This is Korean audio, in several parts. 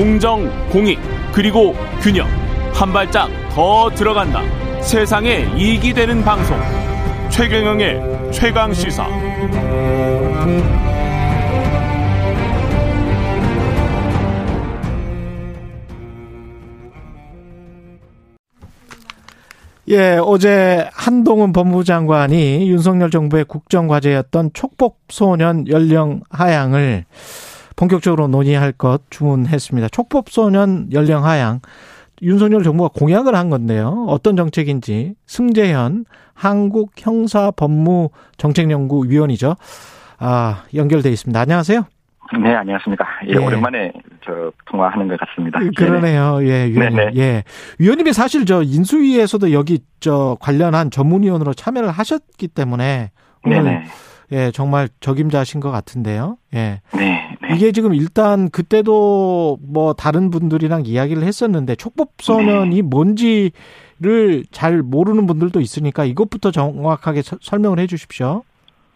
공정, 공익, 그리고 균형. 한 발짝 더 들어간다. 세상에 이익이 되는 방송. 최경영의 최강 시사. 예, 어제 한동훈 법무부 장관이 윤석열 정부의 국정과제였던 촉법소년 연령 하향을 본격적으로 논의할 것 주문했습니다. 촉법소년 연령 하향. 윤석열 정부가 공약을 한 건데요. 어떤 정책인지 승재현 한국 형사 법무 정책연구 위원이죠. 아, 연결돼 있습니다. 안녕하세요. 네, 안녕하십니까. 예, 예. 오랜만에 저 통화하는 것 같습니다. 그러네요. 예, 위원님. 네네. 예. 위원님이 사실 저 인수위에서도 여기 저 관련한 전문위원으로 참여를 하셨기 때문에 오늘 네네. 예, 정말 적임자신 것 같은데요. 예. 네, 네. 이게 지금 일단 그때도 뭐 다른 분들이랑 이야기를 했었는데 촉법소년이 네. 뭔지를 잘 모르는 분들도 있으니까 이것부터 정확하게 설명을 해 주십시오.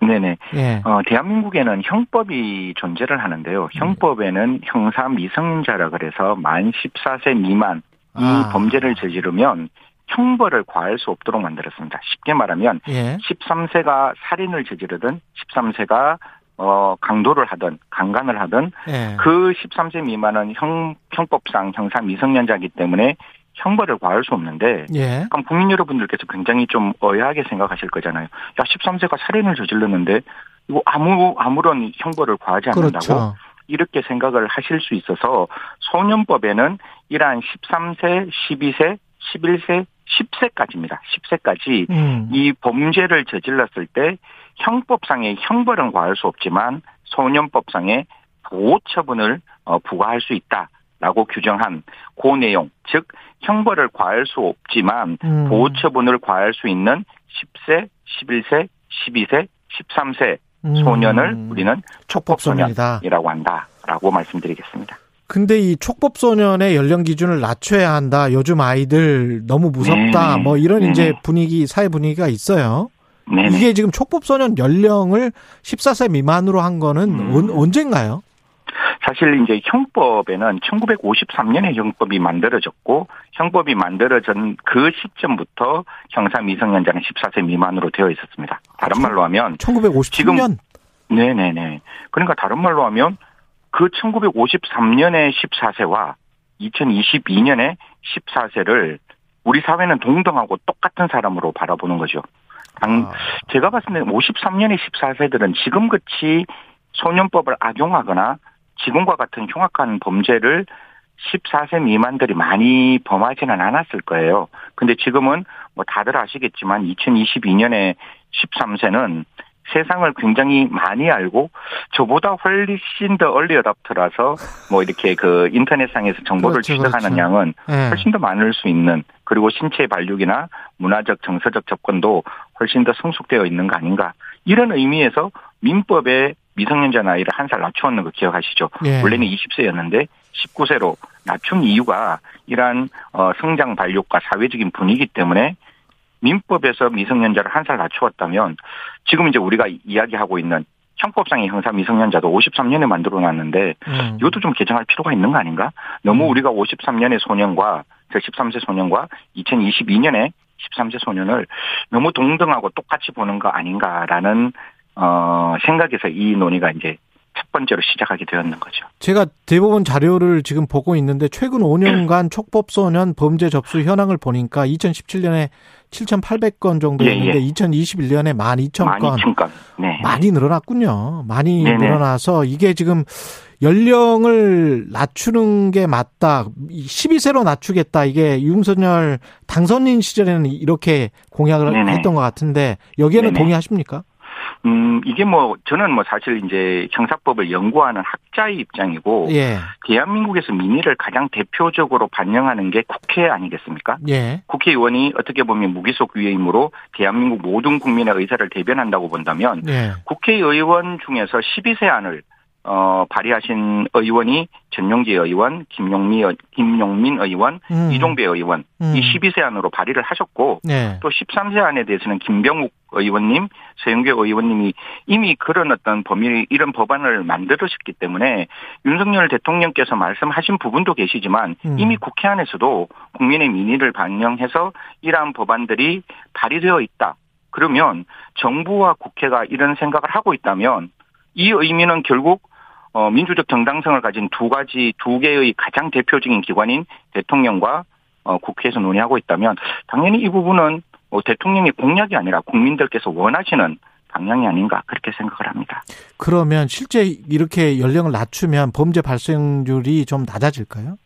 네네. 예. 어, 대한민국에는 형법이 존재를 하는데요. 형법에는 형사 미성년자라 그래서 만 14세 미만 이 아. 범죄를 저지르면 형벌을 과할 수 없도록 만들었습니다. 쉽게 말하면 예. 13세가 살인을 저지르든 13세가 어 강도를 하든 강간을 하든 예. 그 13세 미만은 형 형법상 형사 미성년자이기 때문에 형벌을 과할 수 없는데 예. 그럼 국민 여러분들께서 굉장히 좀 어야하게 생각하실 거잖아요. 야 13세가 살인을 저질렀는데 이거 아무 아무런 형벌을 과하지 않는다고 그렇죠. 이렇게 생각을 하실 수 있어서 소년법에는 이러한 13세, 12세, 11세, 10세까지입니다. 10세까지 음. 이 범죄를 저질렀을 때 형법상의 형벌은 과할 수 없지만 소년법상의 보호 처분을 어, 부과할 수 있다 라고 규정한 그 내용, 즉 형벌을 과할 수 없지만 음. 보호 처분을 과할 수 있는 10세, 11세, 12세, 13세 소년을 음. 우리는 촉법소년이라고 한다라고 말씀드리겠습니다. 근데 이 촉법소년의 연령 기준을 낮춰야 한다. 요즘 아이들 너무 무섭다. 네네. 뭐 이런 네네. 이제 분위기, 사회 분위기가 있어요. 네네. 이게 지금 촉법소년 연령을 14세 미만으로 한 거는 음. 언젠가요? 사실 이제 형법에는 1953년에 형법이 만들어졌고 형법이 만들어진 그 시점부터 형사 미성년자는 14세 미만으로 되어 있었습니다. 다른 말로 하면 1953년 지금 네네네. 그러니까 다른 말로 하면 그 1953년에 14세와 2022년에 14세를 우리 사회는 동등하고 똑같은 사람으로 바라보는 거죠. 아. 제가 봤을 때 53년에 14세들은 지금같이 소년법을 악용하거나 지금과 같은 흉악한 범죄를 14세 미만들이 많이 범하지는 않았을 거예요. 근데 지금은 뭐 다들 아시겠지만 2022년에 13세는 세상을 굉장히 많이 알고 저보다 훨씬 더 얼리 어답터라서 뭐 이렇게 그 인터넷상에서 정보를 그렇죠, 취득하는 그렇죠. 양은 네. 훨씬 더 많을 수 있는 그리고 신체 발육이나 문화적 정서적 접근도 훨씬 더 성숙되어 있는 거 아닌가 이런 의미에서 민법에 미성년자 나이를 한 살 낮추었는 거 기억하시죠? 네. 원래는 20세였는데 19세로 낮춘 이유가 이러한 어 성장 발육과 사회적인 분위기 때문에 민법에서 미성년자를 한 살 낮추었다면 지금 이제 우리가 이야기하고 있는 형법상의 형사 미성년자도 53년에 만들어 놨는데 음. 이것도 좀 개정할 필요가 있는 거 아닌가? 너무 음. 우리가 53년의 소년과 그 13세 소년과 2022년에 13세 소년을 너무 동등하고 똑같이 보는 거 아닌가라는 어 생각에서 이 논의가 이제 첫 번째로 시작하게 되었는 거죠. 제가 대법원 자료를 지금 보고 있는데 최근 5년간 촉법소년 범죄 접수 현황을 보니까 2017년에 7,800건 정도였는데 예, 예. 2021년에 12,000건. 12,000건. 네. 많이 늘어났군요. 많이 네네. 늘어나서 이게 지금 연령을 낮추는 게 맞다. 12세로 낮추겠다. 이게 윤석열 당선인 시절에는 이렇게 공약을 네네. 했던 것 같은데 여기에는 네네. 동의하십니까? 음, 이게 뭐, 저는 뭐 사실 이제 형사법을 연구하는 학자의 입장이고, 예. 대한민국에서 민의를 가장 대표적으로 반영하는 게 국회 아니겠습니까? 예. 국회의원이 어떻게 보면 무기속 위임으로 대한민국 모든 국민의 의사를 대변한다고 본다면, 예. 국회의원 중에서 12세 안을 어, 발의하신 의원이 전용기 의원, 김용미, 김용민 의원, 음. 이종배 의원, 음. 이 12세 안으로 발의를 하셨고, 네. 또 13세 안에 대해서는 김병욱 의원님, 서영교 의원님이 이미 그런 어떤 범위, 이런 법안을 만들으셨기 때문에 윤석열 대통령께서 말씀하신 부분도 계시지만 음. 이미 국회 안에서도 국민의 민의를 반영해서 이러한 법안들이 발의되어 있다. 그러면 정부와 국회가 이런 생각을 하고 있다면 이 의미는 결국 어, 민주적 정당성을 가진 두 가지, 두 개의 가장 대표적인 기관인 대통령과 어, 국회에서 논의하고 있다면 당연히 이 부분은 어, 대통령의 공약이 아니라 국민들께서 원하시는 방향이 아닌가 그렇게 생각을 합니다. 그러면 실제 이렇게 연령을 낮추면 범죄 발생률이 좀 낮아질까요?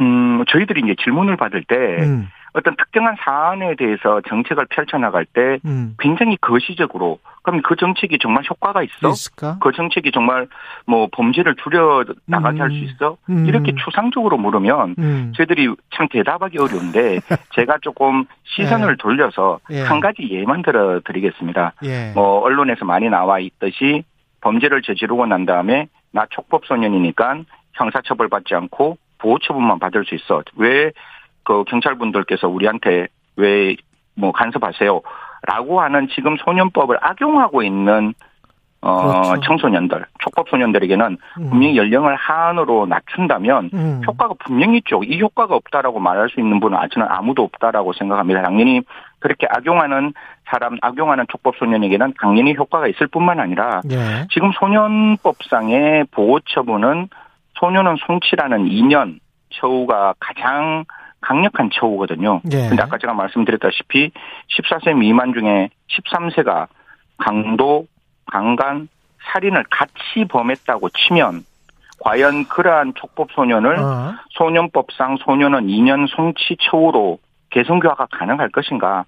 음, 저희들이 이제 질문을 받을 때 음. 어떤 특정한 사안에 대해서 정책을 펼쳐나갈 때 음. 굉장히 거시적으로 그럼 그 정책이 정말 효과가 있어? 있을까? 그 정책이 정말 뭐 범죄를 줄여 나가게 음. 할수 있어? 음. 이렇게 추상적으로 물으면 음. 저희들이 참 대답하기 어려운데 제가 조금 시선을 예. 돌려서 예. 한 가지 예만 들어 드리겠습니다. 예. 뭐 언론에서 많이 나와 있듯이 범죄를 저지르고 난 다음에 나 촉법 소년이니까 형사처벌 받지 않고 보호처분만 받을 수 있어. 왜 그 경찰분들께서 우리한테 왜 뭐 간섭하세요? 라고 하는 지금 소년법을 악용하고 있는 어 그렇죠. 청소년들, 촉법 소년들에게는 음. 분명히 연령을 하한으로 낮춘다면 음. 효과가 분명히 있죠. 이 효과가 없다라고 말할 수 있는 분은 아직은 아무도 없다라고 생각합니다. 당연히 그렇게 악용하는 사람, 악용하는 촉법 소년에게는 당연히 효과가 있을 뿐만 아니라 예. 지금 소년법상의 보호 처분은 소년은 송치라는 2년 처우가 가장 강력한 처우거든요. 예. 근데 아까 제가 말씀드렸다시피 14세 미만 중에 13세가 강도, 강간, 살인을 같이 범했다고 치면 과연 그러한 촉법 소년을 어. 소년법상 소년은 2년 송치 처우로 개성교화가 가능할 것인가?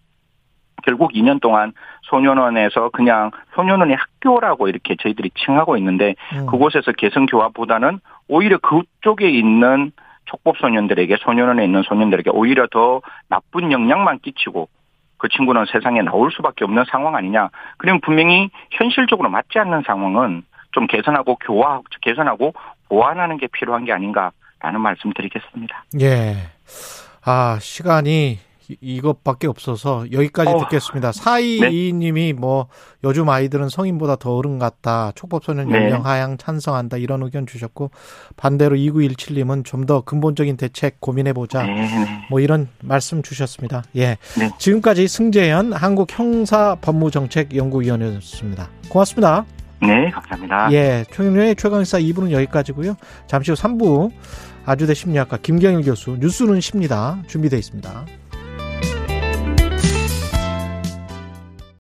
결국 2년 동안 소년원에서 그냥 소년원의 학교라고 이렇게 저희들이 칭하고 있는데 음. 그곳에서 개성교화보다는 오히려 그쪽에 있는 촉법 소년들에게 소년원에 있는 소년들에게 오히려 더 나쁜 영향만 끼치고 그 친구는 세상에 나올 수밖에 없는 상황 아니냐. 그러면 분명히 현실적으로 맞지 않는 상황은 좀 개선하고 교화, 개선하고 보완하는 게 필요한 게 아닌가라는 말씀 드리겠습니다. 예. 아, 시간이 이것밖에 없어서 여기까지 어, 듣겠습니다. 사이이님이 네. 뭐 요즘 아이들은 성인보다 더 어른 같다. 촉법소년 네. 연령 하향 찬성한다. 이런 의견 주셨고 반대로 2917님은 좀 더 근본적인 대책 고민해 보자. 네, 네. 뭐 이런 말씀 주셨습니다. 예. 네. 지금까지 승재현 한국 형사 법무 정책 연구위원이었습니다. 고맙습니다. 네, 감사합니다. 예, 총영의 최강사 2부는 여기까지고요. 잠시 후 3부 아주대 심리학과 김경일 교수 뉴스는 쉽니다. 준비되어 있습니다.